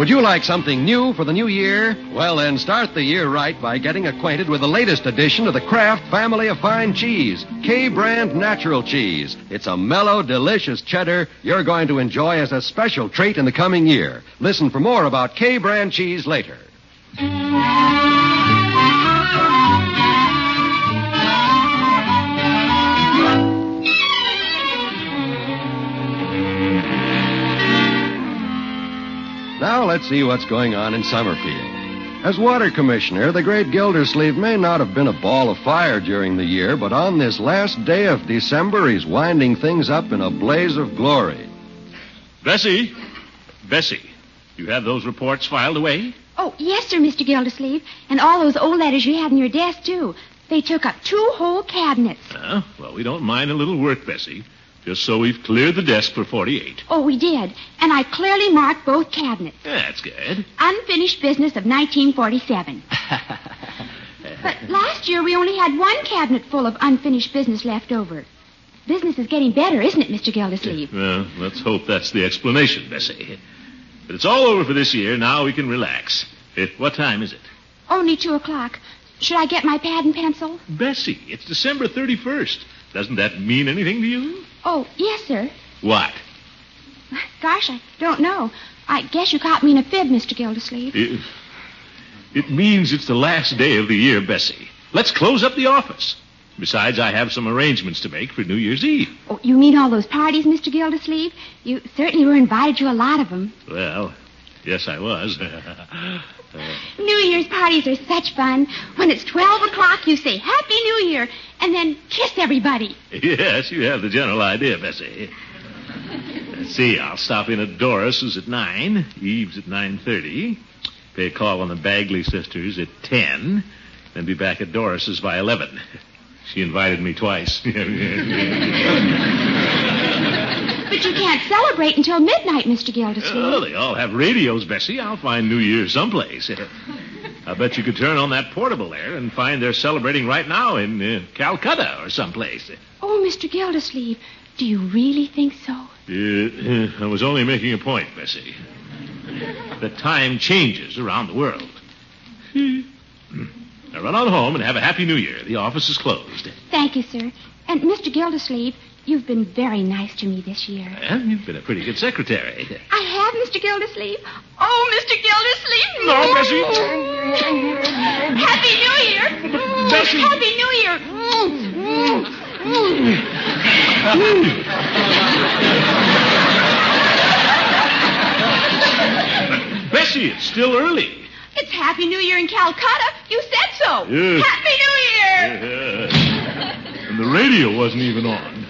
Would you like something new for the new year? Well, then start the year right by getting acquainted with the latest edition of the Kraft family of fine cheese, K brand natural cheese. It's a mellow, delicious cheddar you're going to enjoy as a special treat in the coming year. Listen for more about K brand cheese later. Now let's see what's going on in Summerfield. As water commissioner, the great Gildersleeve may not have been a ball of fire during the year, but on this last day of December, he's winding things up in a blaze of glory. Bessie, Bessie, you have those reports filed away? Oh, yes, sir, Mr. Gildersleeve. And all those old letters you had in your desk, too. They took up two whole cabinets. Uh, well, we don't mind a little work, Bessie. Just so we've cleared the desk for 48. Oh, we did. And I clearly marked both cabinets. That's good. Unfinished business of 1947. but last year we only had one cabinet full of unfinished business left over. Business is getting better, isn't it, Mr. Gildersleeve? Well, let's hope that's the explanation, Bessie. But it's all over for this year. Now we can relax. What time is it? Only two o'clock. Should I get my pad and pencil? Bessie, it's December 31st. Doesn't that mean anything to you? Oh, yes, sir. What? Gosh, I don't know. I guess you caught me in a fib, Mr. Gildersleeve. It, it means it's the last day of the year, Bessie. Let's close up the office. Besides, I have some arrangements to make for New Year's Eve. Oh, you mean all those parties, Mr. Gildersleeve? You certainly were invited to a lot of them. Well, yes, I was. New Year's parties are such fun. When it's 12 o'clock, you say Happy New Year and then kiss everybody. yes, you have the general idea, Bessie. Let's see, I'll stop in at Doris's at 9, Eve's at 9.30, pay a call on the Bagley sisters at 10, then be back at Doris's by 11. She invited me twice. But you can't celebrate until midnight, Mr. Gildersleeve. oh, they all have radios, Bessie. I'll find New Year's someplace. I bet you could turn on that portable there and find they're celebrating right now in uh, Calcutta or someplace. Oh, Mr. Gildersleeve, do you really think so? Uh, I was only making a point, Bessie. The time changes around the world. Now run on home and have a happy new year. The office is closed. Thank you, sir. And Mr. Gildersleeve, you've been very nice to me this year. Well, you've been a pretty good secretary. I have, Mr. Gildersleeve. Oh, Mr. Gildersleeve. No, Bessie. Happy New Year. Bessie. Happy New Year. Bessie, it's still early. It's Happy New Year in Calcutta. You said so. Yes. Happy New Year. and the radio wasn't even on.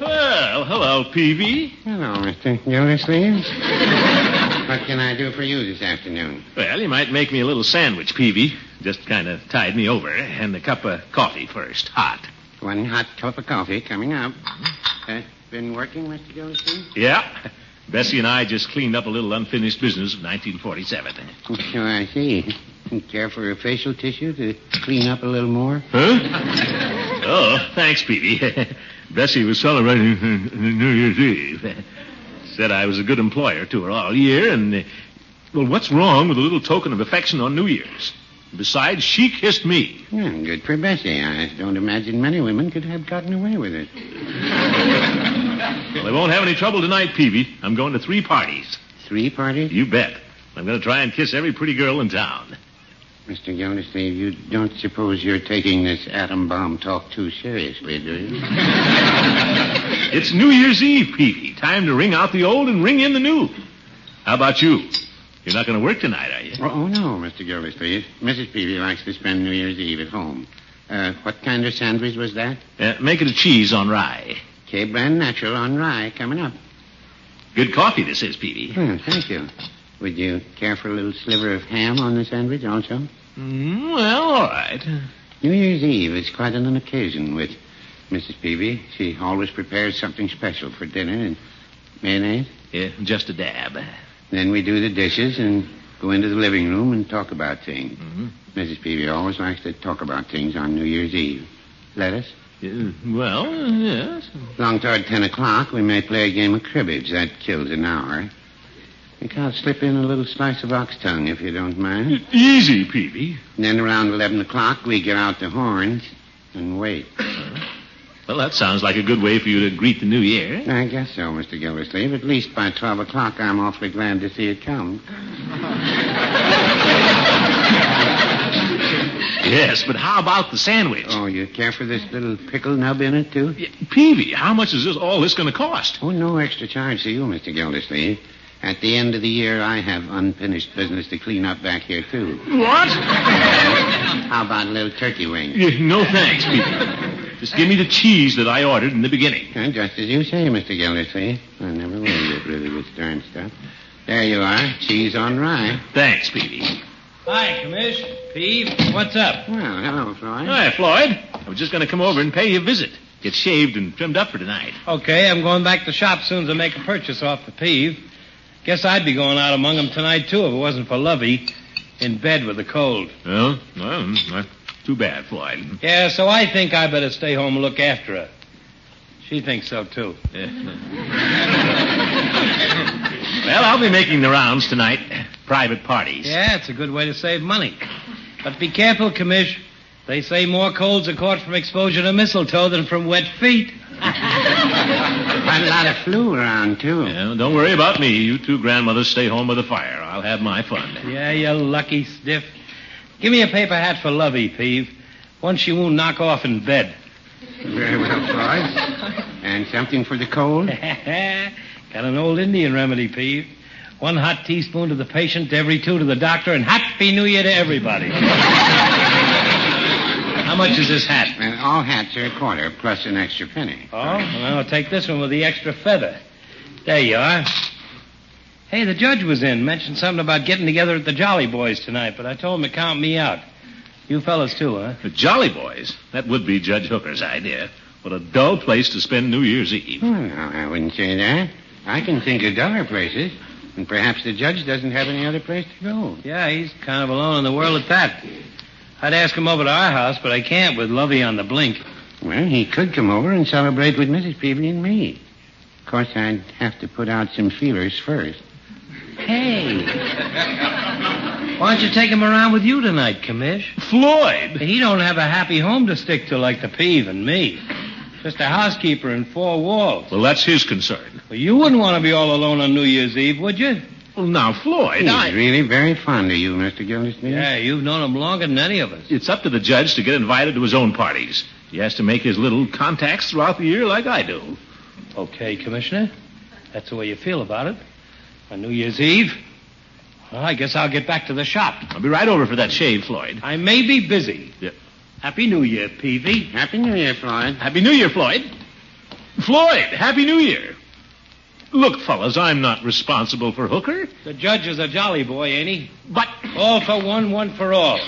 Well, hello, Peavy. Hello, Mr. Gildersleeve. what can I do for you this afternoon? Well, you might make me a little sandwich, Peavy. Just kind of tide me over. And a cup of coffee first, hot. One hot cup of coffee coming up. Uh, been working, Mr. Gildersleeve? Yeah. Bessie and I just cleaned up a little unfinished business of 1947. So I see. Care for a facial tissue to clean up a little more? Huh? oh, thanks, Petey. Bessie was celebrating New Year's Eve. Said I was a good employer to her all year, and, uh, well, what's wrong with a little token of affection on New Year's? Besides, she kissed me. Yeah, good for Bessie. I don't imagine many women could have gotten away with it. Well, I won't have any trouble tonight, Peavy. I'm going to three parties. Three parties? You bet. I'm going to try and kiss every pretty girl in town. Mr. Gildersleeve, you don't suppose you're taking this atom bomb talk too seriously, do you? It's New Year's Eve, Peavy. Time to ring out the old and ring in the new. How about you? You're not going to work tonight, are you? Oh, oh, no, Mr. Gildersleeve. Mrs. Peavy likes to spend New Year's Eve at home. Uh, what kind of sandwich was that? Uh, make it a cheese on rye. K Brand Natural on rye coming up. Good coffee, this is, Peavy. Hmm, thank you. Would you care for a little sliver of ham on the sandwich also? Mm, well, all right. New Year's Eve is quite an occasion with Mrs. Peavy. She always prepares something special for dinner and mayonnaise. Yeah, just a dab. Then we do the dishes and go into the living room and talk about things. Mm-hmm. Mrs. Peavy always likes to talk about things on New Year's Eve. Lettuce? Uh, well, yes. Along toward 10 o'clock, we may play a game of cribbage. That kills an hour. I think I'll slip in a little slice of ox tongue, if you don't mind. Easy, Peavy. And then around 11 o'clock, we get out the horns and wait. Well, that sounds like a good way for you to greet the new year. I guess so, Mr. Gildersleeve. At least by 12 o'clock, I'm awfully glad to see it come. Yes, but how about the sandwich? Oh, you care for this little pickle nub in it, too? Yeah, Peavy, how much is this all this going to cost? Oh, no extra charge to you, Mr. Gildersleeve. At the end of the year, I have unfinished business to clean up back here, too. What? How about a little turkey wing? No thanks, Peavy. Just give me the cheese that I ordered in the beginning. Uh, just as you say, Mr. Gildersleeve. I never will get rid of this darn stuff. There you are. Cheese on rye. Thanks, Peavy. Hi, Commish. Peeve, what's up? Well, hello, Floyd. Hi, Floyd. I was just going to come over and pay you a visit. Get shaved and trimmed up for tonight. Okay, I'm going back to the shop soon to make a purchase off the peeve. Guess I'd be going out among 'em tonight, too, if it wasn't for Lovey in bed with the cold. Well, well, not too bad, Floyd. Yeah, so I think I better stay home and look after her. She thinks so, too. Yeah. well, I'll be making the rounds tonight. Private parties. Yeah, it's a good way to save money. But be careful, Commish. They say more colds are caught from exposure to mistletoe than from wet feet. Quite a lot of flu around, too. Yeah, don't worry about me. You two grandmothers stay home by the fire. I'll have my fun. Yeah, you lucky stiff. Give me a paper hat for Lovey, Peeve. One she won't knock off in bed. Very well, Floyd. And something for the cold? Got an old Indian remedy, Peeve. One hot teaspoon to the patient, every two to the doctor, and Happy New Year to everybody. How much is this hat? And all hats are a quarter, plus an extra penny. Oh, well, I'll take this one with the extra feather. There you are. Hey, the judge was in, mentioned something about getting together at the Jolly Boys tonight, but I told him to count me out. You fellas too, huh? The Jolly Boys. That would be Judge Hooker's idea. What a dull place to spend New Year's Eve. Well, I wouldn't say that. I can think of duller places. And perhaps the judge doesn't have any other place to go. Yeah, he's kind of alone in the world at that. I'd ask him over to our house, but I can't with Lovey on the blink. Well, he could come over and celebrate with Mrs. Peavy and me. Of course, I'd have to put out some feelers first. Hey. Why don't you take him around with you tonight, Commish? Floyd! He don't have a happy home to stick to like the Peeve and me. Just a housekeeper in four walls. Well, that's his concern. Well, you wouldn't want to be all alone on New Year's Eve, would you? Well, now, Floyd, He's I... really very fond of you, Mr. Gildersleeve. Yeah, you've known him longer than any of us. It's up to the judge to get invited to his own parties. He has to make his little contacts throughout the year like I do. Okay, Commissioner. That's the way you feel about it. On New Year's Eve. Well, I guess I'll get back to the shop. I'll be right over for that shave, Floyd. I may be busy. Yeah. Happy New Year, Peavy. Happy New Year, Floyd. Happy New Year, Floyd. Floyd, Happy New Year. Look, fellas, I'm not responsible for Hooker. The judge is a jolly boy, ain't he? But All for one, one for all.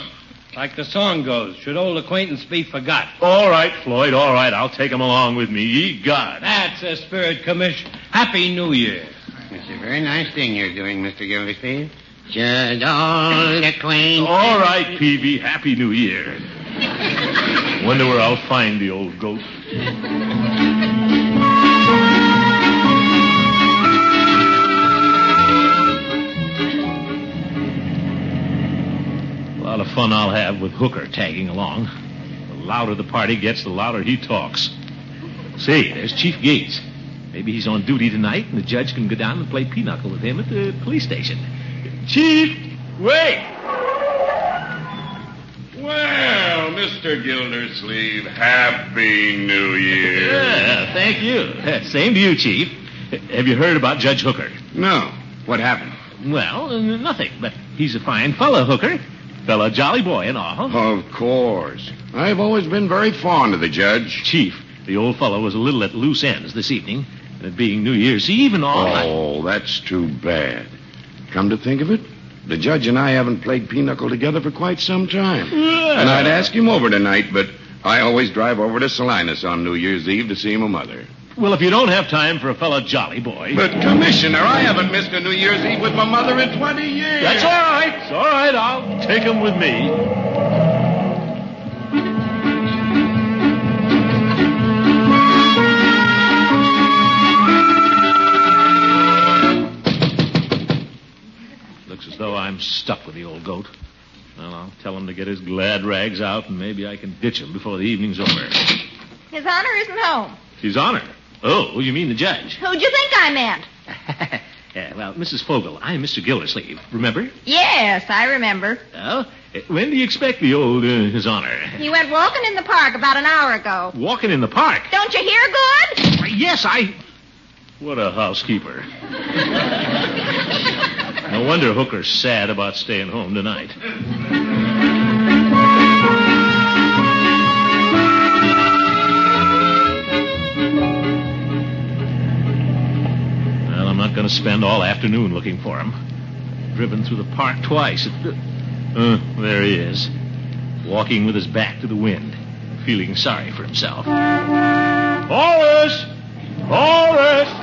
Like the song goes, should old acquaintance be forgot? All right, Floyd, all right. I'll take him along with me. Ye God. That's a spirit, Commission. Happy New Year. It's a very nice thing you're doing, Mr. Gildersleeve. Should old acquaintance... All right, Peavy. Happy New Year. Wonder where I'll find the old goat. A lot of fun I'll have with Hooker tagging along. The louder the party gets, the louder he talks. Say, there's Chief Gates. Maybe he's on duty tonight, and the judge can go down and play pinochle with him at the police station. Chief, wait! Well, Mr. Gildersleeve, Happy New Year. Yeah, thank you. Same to you, Chief. Have you heard about Judge Hooker? No. What happened? Well, nothing, but he's a fine fellow, Hooker. Fellow jolly boy and all. Of course. I've always been very fond of the judge. Chief, the old fellow was a little at loose ends this evening. It being New Year's Eve and all. I- Oh, that's too bad. Come to think of it, the judge and I haven't played pinochle together for quite some time. And I'd ask him over tonight, but I always drive over to Salinas on New Year's Eve to see my mother. Well, if you don't have time for a fellow jolly boy. But, Commissioner, I haven't missed a New Year's Eve with my mother in 20 years. That's all right. It's all right. I'll take him with me. I'm stuck with the old goat. Well, I'll tell him to get his glad rags out, and maybe I can ditch him before the evening's over. His Honor isn't home. His honor. Oh, you mean the judge? Who'd you think I meant? yeah, well, Mrs. Fogel, I'm Mr. Gildersleeve. Remember? Yes, I remember. Well, uh, when do you expect the old, uh, his honor? He went walking in the park about an hour ago. Walking in the park. Don't you hear good? Yes, I. What a housekeeper. no wonder Hooker's sad about staying home tonight. Well, I'm not going to spend all afternoon looking for him. I've driven through the park twice. Uh, there he is, walking with his back to the wind, feeling sorry for himself. Horace! Horace!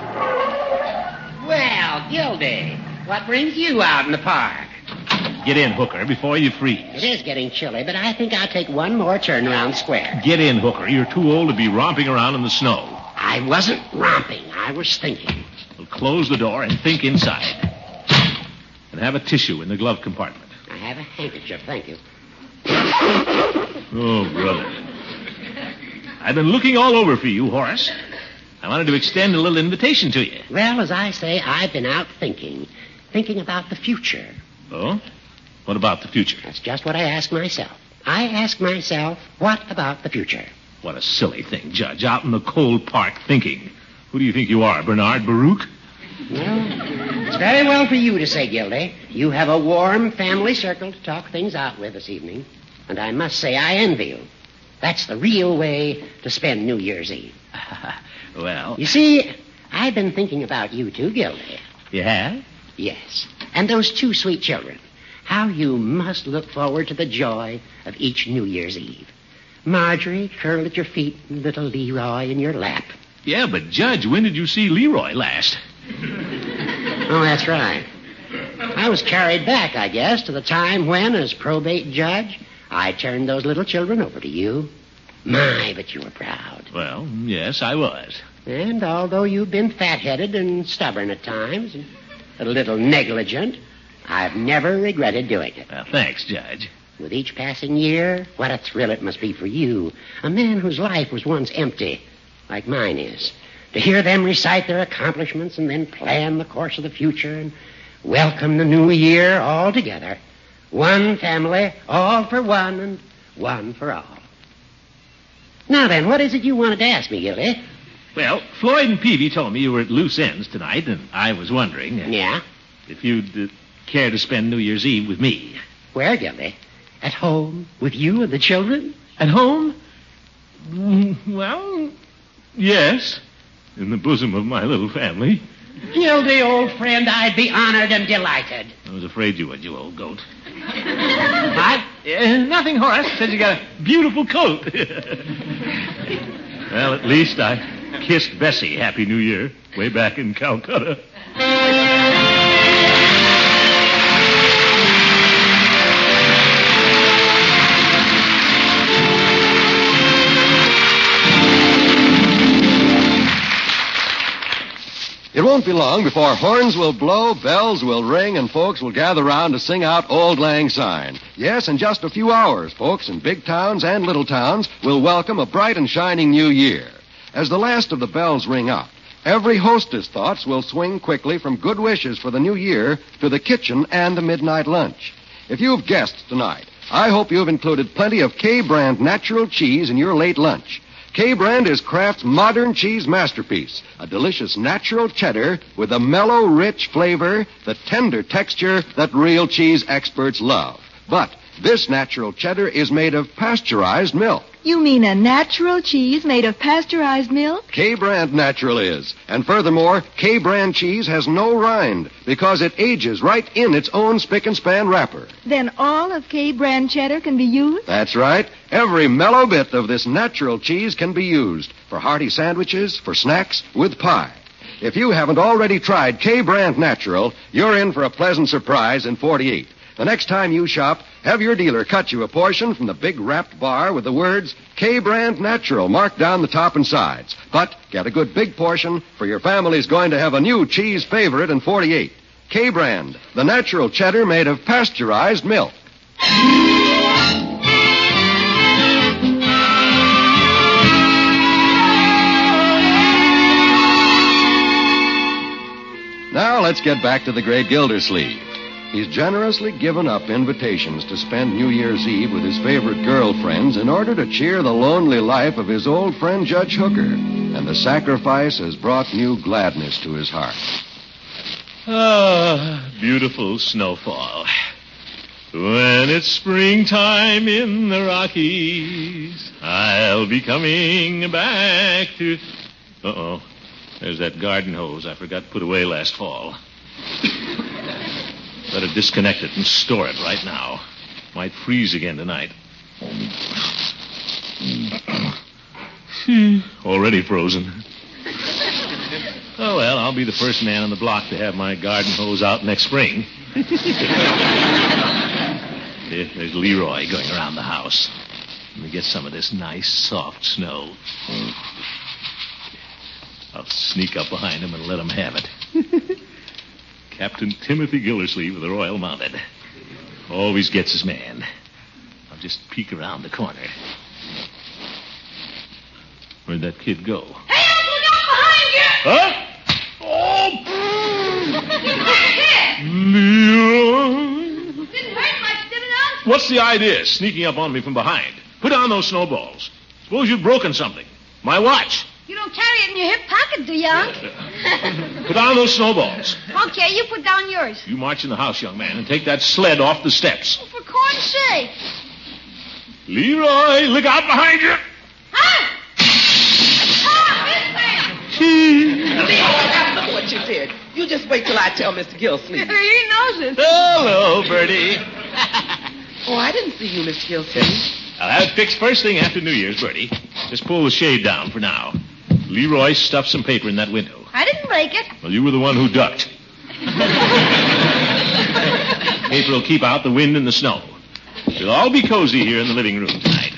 Well, Gildy, what brings you out in the park? Get in, Hooker, before you freeze. It is getting chilly, but I think I'll take one more turn around square. Get in, Hooker. You're too old to be romping around in the snow. I wasn't romping. I was thinking. Well, close the door and think inside. And have a tissue in the glove compartment. I have a handkerchief, thank you. Oh, brother. I've been looking all over for you, Horace. I wanted to extend a little invitation to you. Well, as I say, I've been out thinking. Thinking about the future. Oh? What about the future? That's just what I ask myself. I ask myself, what about the future? What a silly thing, Judge. Out in the cold park thinking. Who do you think you are, Bernard Baruch? Well, it's very well for you to say, Gildy. You have a warm family circle to talk things out with this evening. And I must say I envy you. That's the real way to spend New Year's Eve. Well, You see, I've been thinking about you too, Gildy. you have? Yes. And those two sweet children. How you must look forward to the joy of each New Year's Eve. Marjorie curled at your feet little Leroy in your lap. Yeah, but Judge, when did you see Leroy last? Oh, that's right. I was carried back, I guess, to the time when, as probate judge, I turned those little children over to you. My, but you were proud. Well, yes, I was. And although you've been fat-headed and stubborn at times, a little negligent, I've never regretted doing it. Well, thanks, Judge. With each passing year, what a thrill it must be for you, a man whose life was once empty, like mine is, to hear them recite their accomplishments and then plan the course of the future and welcome the new year all together. One family, all for one and one for all. Now then, what is it you wanted to ask me, Gildy? Well, Floyd and Peavy told me you were at loose ends tonight, and I was wondering uh, Yeah? if you'd uh, care to spend New Year's Eve with me. Where, Gildy? At home with you and the children? At home? Mm, Well, yes. In the bosom of my little family. Gildy, old friend, I'd be honored and delighted. I was afraid you would, you old goat. What? Uh, nothing, Horace. Said you got a beautiful coat. well, at least I kissed Bessie Happy New Year way back in Calcutta. It won't be long before horns will blow, bells will ring, and folks will gather round to sing out Auld Lang Syne. Yes, in just a few hours, folks in big towns and little towns will welcome a bright and shining new year. As the last of the bells ring out, every hostess' thoughts will swing quickly from good wishes for the new year to the kitchen and the midnight lunch. If you've guests tonight, I hope you've included plenty of K brand natural cheese in your late lunch. K brand is Kraft's modern cheese masterpiece, a delicious natural cheddar with a mellow, rich flavor, the tender texture that real cheese experts love. But this natural cheddar is made of pasteurized milk. You mean a natural cheese made of pasteurized milk? K brand natural is. And furthermore, K brand cheese has no rind because it ages right in its own spick and span wrapper. Then all of K brand cheddar can be used? That's right. Every mellow bit of this natural cheese can be used for hearty sandwiches, for snacks, with pie. If you haven't already tried K brand natural, you're in for a pleasant surprise in 48. The next time you shop, have your dealer cut you a portion from the big wrapped bar with the words K brand natural marked down the top and sides. But get a good big portion, for your family's going to have a new cheese favorite in 48. K brand, the natural cheddar made of pasteurized milk. Now let's get back to the great Gildersleeve. He's generously given up invitations to spend New Year's Eve with his favorite girlfriends in order to cheer the lonely life of his old friend Judge Hooker. And the sacrifice has brought new gladness to his heart. Ah, beautiful snowfall. When it's springtime in the Rockies, I'll be coming back to. Uh oh. There's that garden hose I forgot to put away last fall. Better disconnect it and store it right now. Might freeze again tonight. Hmm. Already frozen. Oh, well, I'll be the first man on the block to have my garden hose out next spring. There- There's Leroy going around the house. Let me get some of this nice, soft snow. I'll sneak up behind him and let him have it. Captain Timothy Gildersleeve of the Royal Mounted. Always gets his man. I'll just peek around the corner. Where'd that kid go? Hey, Uncle, look out behind you! Huh? Oh! Leroy! Didn't hurt much, did it, What's the idea, sneaking up on me from behind? Put down those snowballs. Suppose you've broken something. My watch. You don't carry it in your hip pocket, do you, Unc? Put down those snowballs. Okay, you put down yours. You march in the house, young man, and take that sled off the steps. Oh, For corn's sake. Leroy, look out behind you. Huh? Ah, Leroy, look what you did. You just wait till I tell Mr. Gilsleeve. he knows it. Oh, hello, Birdie. Oh, I didn't see you, Mr. Gilsleeve. I'll have it fixed first thing after New Year's, Birdie. Just pull the shade down for now. Leroy stuffed some paper in that window. I didn't break it. Well, you were the one who ducked. paper will keep out the wind and the snow. We'll all be cozy here in the living room tonight.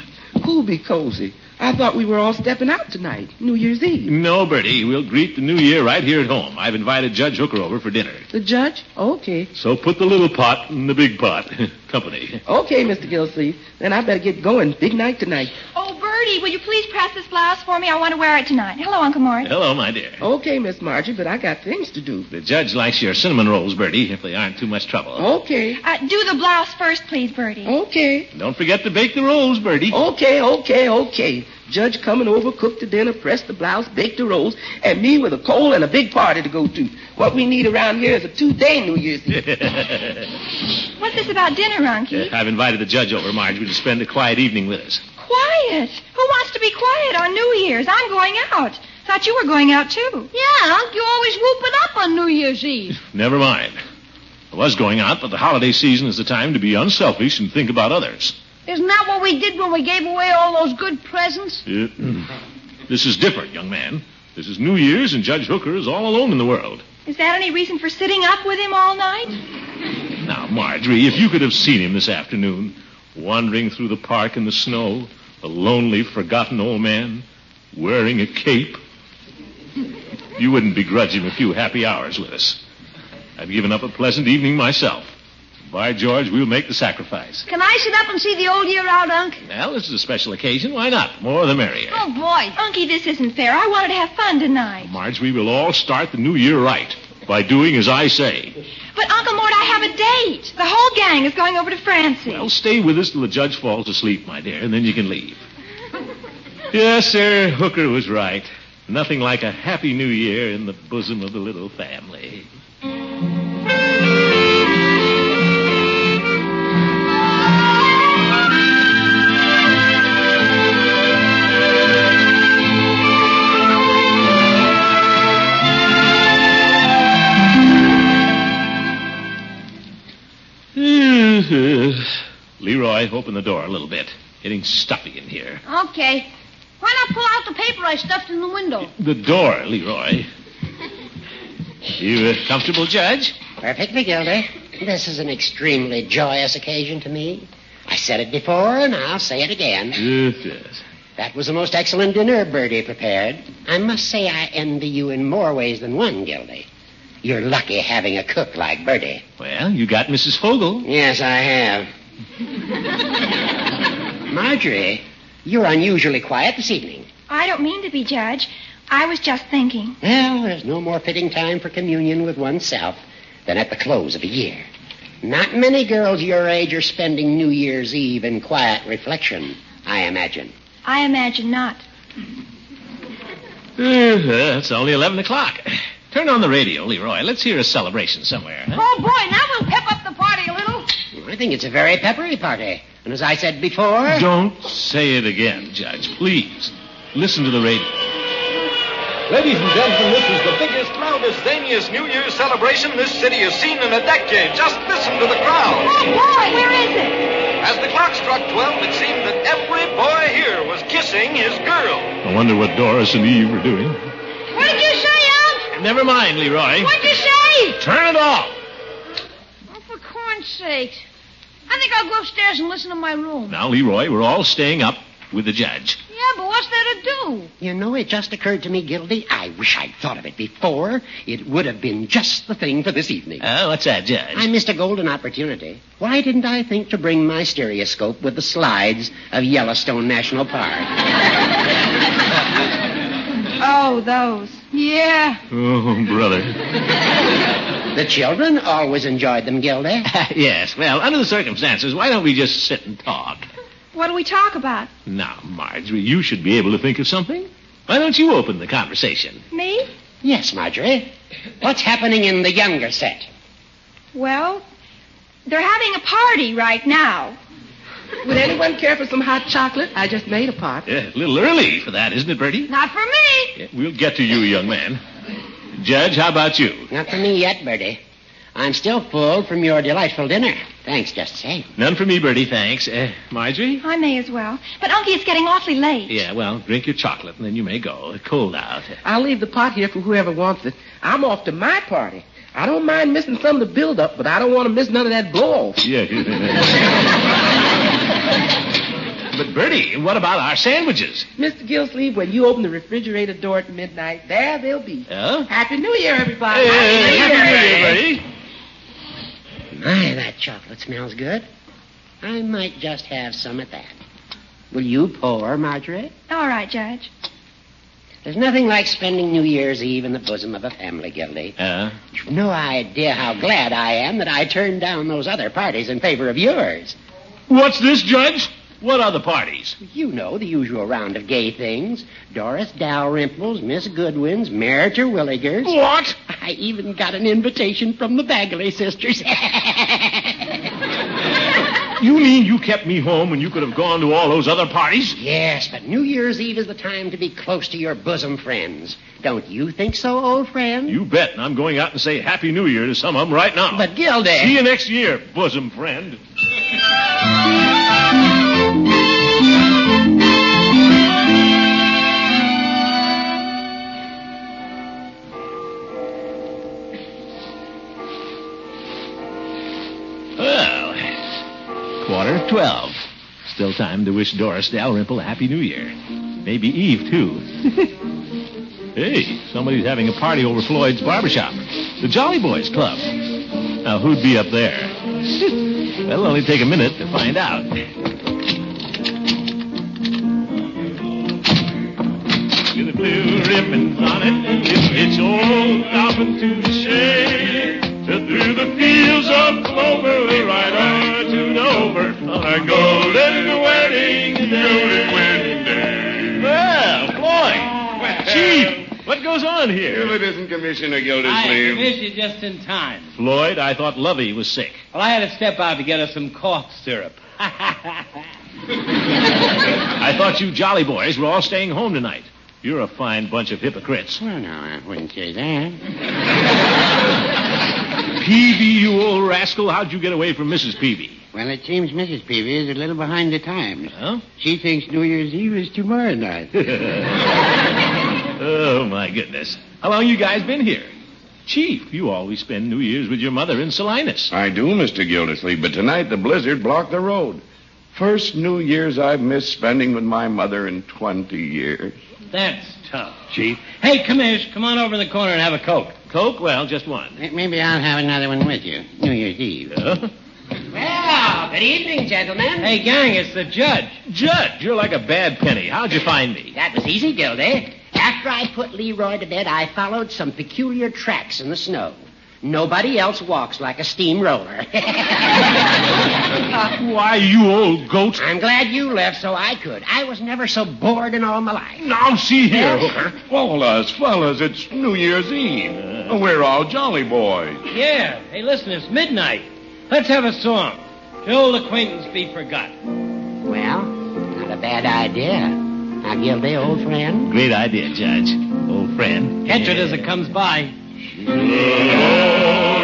Who'll be cozy? I thought we were all stepping out tonight, New Year's Eve. No, Birdie. We'll greet the new year right here at home. I've invited Judge Hooker over for dinner. The judge? Okay. So put the little pot in the big pot. Company. Okay, Mr. Gilsleeve. Then I better get going. Big night tonight. Oh, Birdie, will you please press this blouse for me? I want to wear it tonight. Hello, Uncle Morris. Hello, my dear. Okay, Miss Margie, but I got things to do. The judge likes your cinnamon rolls, Birdie, if they aren't too much trouble. Okay. Uh, do the blouse first, please, Birdie. Okay. Don't forget to bake the rolls, Birdie. Okay, okay, okay. Judge coming over, cook the dinner, press the blouse, bake the rolls, and me with a coal and a big party to go to. What we need around here is a two-day New Year's Eve. What's this about dinner, Unky? I've invited the judge over, Marjorie, to spend a quiet evening with us. Quiet. Who wants to be quiet on New Year's? I'm going out. Thought you were going out, too. Yeah, Unc, you always whoop it up on New Year's Eve. Never mind. I was going out, but the holiday season is the time to be unselfish and think about others. Isn't that what we did when we gave away all those good presents? Yeah. This is different, young man. This is New Year's, and Judge Hooker is all alone in the world. Is that any reason for sitting up with him all night? Now, Marjorie, if you could have seen him this afternoon, wandering through the park in the snow, a lonely, forgotten old man, wearing a cape, you wouldn't begrudge him a few happy hours with us. I've given up a pleasant evening myself. By George, we'll make the sacrifice. Can I sit up and see the old year out, Unc? Well, this is a special occasion. Why not? More the merrier. Oh, boy. Unky, this isn't fair. I wanted to have fun tonight. Marge, we will all start the new year right by doing as I say. But, Uncle Mort, I have a date. The whole gang is going over to Francie. Well, stay with us till the judge falls asleep, my dear, and then you can leave. yes, sir, Hooker was right. Nothing like a happy new year in the bosom of the little family. Open the door a little bit. Getting stuffy in here. Okay. Why not pull out the paper I stuffed in the window? The door, Leroy. You uh, comfortable, Judge? Perfectly, Gildy. This is an extremely joyous occasion to me. I said it before, and I'll say it again. Yes, yes. That was a most excellent dinner Birdie prepared. I must say I envy you in more ways than one, Gildy. You're lucky having a cook like Birdie. Well, you got Mrs. Fogel. Yes, I have. Marjorie, you're unusually quiet this evening. I don't mean to be, Judge. I was just thinking. Well, there's no more fitting time for communion with oneself than at the close of a year. Not many girls your age are spending New Year's Eve in quiet reflection, I imagine. I imagine not. Uh, it's only 11 o'clock. Turn on the radio, Leroy. Let's hear a celebration somewhere. Huh? Oh, boy, now we'll pep up the party a little. I think it's a very peppery party. And as I said before. Don't say it again, Judge. Please. Listen to the radio. Ladies and gentlemen, this is the biggest, loudest, zaniest New Year's celebration this city has seen in a decade. Just listen to the crowd. Oh, boy, where is it? As the clock struck 12, it seemed that every boy here was kissing his girl. I wonder what Doris and Eve were doing. What did you say, Unc? Never mind, Leroy. What'd you say? Turn it off. Oh, for corn's sake. I think I'll go upstairs and listen to my room. Now, Leroy, we're all staying up with the judge. Yeah, but what's there to do? You know, it just occurred to me, Gildy. I wish I'd thought of it before. It would have been just the thing for this evening. Oh, what's that, Judge? I missed a golden opportunity. Why didn't I think to bring my stereoscope with the slides of Yellowstone National Park? Oh, those. Yeah. Oh, brother. the children always enjoyed them, Gildy. yes, well, under the circumstances, why don't we just sit and talk? What do we talk about? Now, Marjorie, you should be able to think of something. Why don't you open the conversation? Me? Yes, Marjorie. What's happening in the younger set? Well, they're having a party right now. Would anyone care for some hot chocolate? I just made a pot. Yeah, a little early for that, isn't it, Birdie? Not for me. Yeah, we'll get to you, young man. Judge, how about you? Not for me yet, Birdie. I'm still full from your delightful dinner. Thanks, just the same. None for me, Birdie, thanks. Uh, Marjorie? I may as well. But, Unky, it's getting awfully late. Yeah, well, drink your chocolate, and then you may go. It's cold out. I'll leave the pot here for whoever wants it. I'm off to my party. I don't mind missing some of the build-up, but I don't want to miss none of that blow-off. Yeah. but, Birdie, what about our sandwiches? Mr. Gillsleeve, when you open the refrigerator door at midnight, there they'll be. Oh? Happy New Year, everybody. Hey, Happy New Year, Birdie. My, that chocolate smells good. I might just have some of that. Will you pour, Marjorie? All right, Judge. There's nothing like spending New Year's Eve in the bosom of a family, Gildy. Uh? You've no idea how glad I am that I turned down those other parties in favor of yours. What's this, Judge? What other parties? You know the usual round of gay things. Doris Dalrymple's, Miss Goodwin's, Mary Terwilliger's. What? I even got an invitation from the Bagley sisters. You mean you kept me home when you could have gone to all those other parties? yes, but New Year's Eve is the time to be close to your bosom friends. Don't you think so, old friend? You bet, and I'm going out and say Happy New Year to some of them right now. But Gildy. See you next year, bosom friend. Still time to wish Doris Dalrymple a happy new year. Maybe Eve, too. hey, somebody's having a party over Floyd's barbershop. The Jolly Boys Club. Now, who'd be up there? well, it'll only take a minute to find out. With the blue ribbons on it, it's all out into the shade. Through the fields of clover, ride on to Dover on our goes on here? If it isn't Commissioner Gildersleeve. I Gildersleeve. missed you just in time. Floyd, I thought Lovey was sick. Well, I had to step out to get us some cough syrup. I thought you jolly boys were all staying home tonight. You're a fine bunch of hypocrites. Well, no, I wouldn't say that. Peavy, you old rascal, how'd you get away from Mrs. Peavy? Well, it seems Mrs. Peavy is a little behind the times. Huh? She thinks New Year's Eve is tomorrow night. oh, my goodness. How long you guys been here? Chief, you always spend New Year's with your mother in Salinas. I do, Mr. Gildersleeve, but tonight the blizzard blocked the road. First New Year's I've missed spending with my mother in 20 years. That's tough, Chief. Hey, Commish, come on over in the corner and have a Coke. Coke? Well, just one. Maybe I'll have another one with you. New Year's Eve. Huh? Well, good evening, gentlemen. Hey, gang, it's the judge. Judge, you're like a bad penny. How'd you find me? That was easy, Gildy. After I put Leroy to bed, I followed some peculiar tracks in the snow. Nobody else walks like a steamroller. Why, you old goat. I'm glad you left so I could. I was never so bored in all my life. Now, see here, Hooker. Fellas, fellas, it's New Year's Eve. We're all jolly boys. Yeah. Hey, listen, it's midnight. Let's have a song. The old acquaintance be forgot. Well, not a bad idea. Now, Gildy, old friend. Great idea, Judge. Old friend. Catch it as it comes by. Old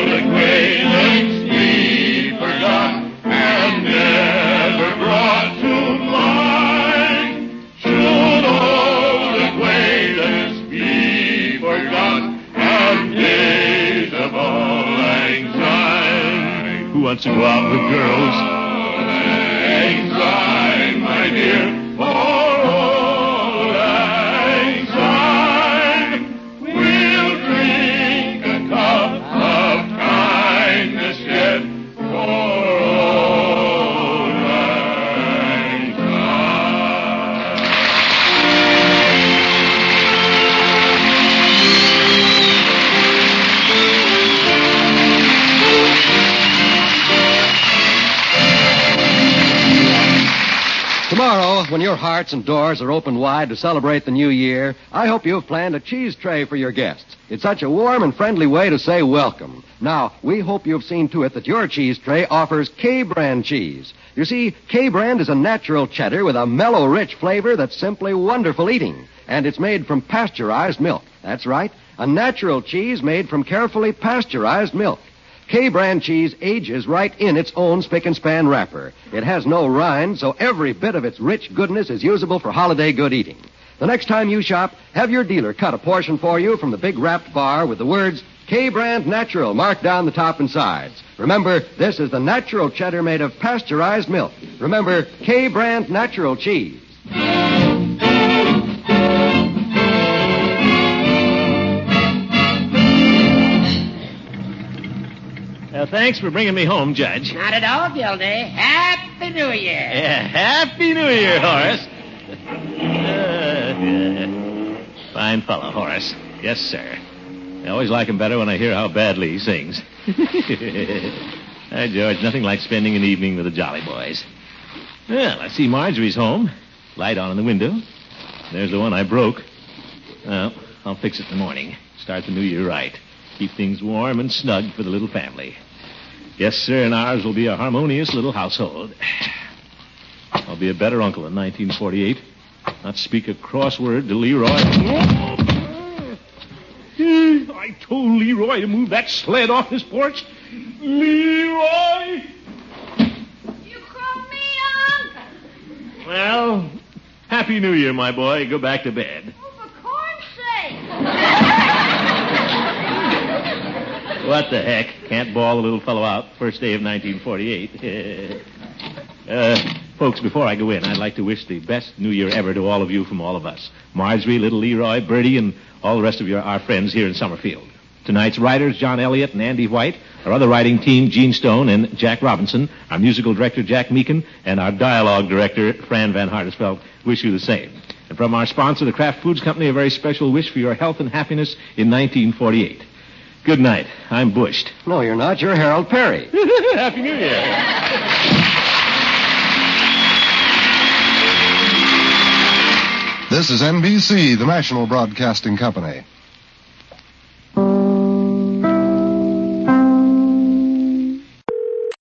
acquaintance be forgot and never brought to mind. Should old acquaintance be forgot and days of all anxiety. Who wants to go out with girls? Anxiety, my dear, hearts and doors are open wide to celebrate the new year, I hope you've planned a cheese tray for your guests. It's such a warm and friendly way to say welcome. Now, we hope you've seen to it that your cheese tray offers K-brand cheese. You see, K-brand is a natural cheddar with a mellow, rich flavor that's simply wonderful eating. And it's made from pasteurized milk. That's right, a natural cheese made from carefully pasteurized milk. K-brand cheese ages right in its own spick and span wrapper. It has no rind, so every bit of its rich goodness is usable for holiday good eating. The next time you shop, have your dealer cut a portion for you from the big wrapped bar with the words K-brand natural marked down the top and sides. Remember, this is the natural cheddar made of pasteurized milk. Remember, K-brand natural cheese. Thanks for bringing me home, Judge. Not at all, Gildy. Happy New Year. Yeah, Happy New Year, Horace. Uh, yeah. Fine fellow, Horace. Yes, sir. I always like him better when I hear how badly he sings. Hi, George. Nothing like spending an evening with the Jolly Boys. Well, I see Marjorie's home. Light on in the window. There's the one I broke. Well, I'll fix it in the morning. Start the new year right. Keep things warm and snug for the little family. Yes, sir, and ours will be a harmonious little household. I'll be a better uncle in 1948. Not speak a cross word to Leroy. I told Leroy to move that sled off his porch. Leroy! You call me uncle? Well, Happy New Year, my boy. Go back to bed. For corn's sake. What the heck? Can't ball a little fellow out first day of 1948. Uh, folks, before I go in, I'd like to wish the best New Year ever to all of you from all of us. Marjorie, little Leroy, Birdie, and all the rest of your, our friends here in Summerfield. Tonight's writers, John Elliott and Andy White, our other writing team, Gene Stone and Jack Robinson, our musical director, Jack Meekin, and our dialogue director, Fran Van Hartesveldt, wish you the same. And from our sponsor, the Kraft Foods Company, a very special wish for your health and happiness in 1948. Good night. I'm bushed. No, you're not. You're Harold Peary. Happy New Year. This is NBC, the national broadcasting company.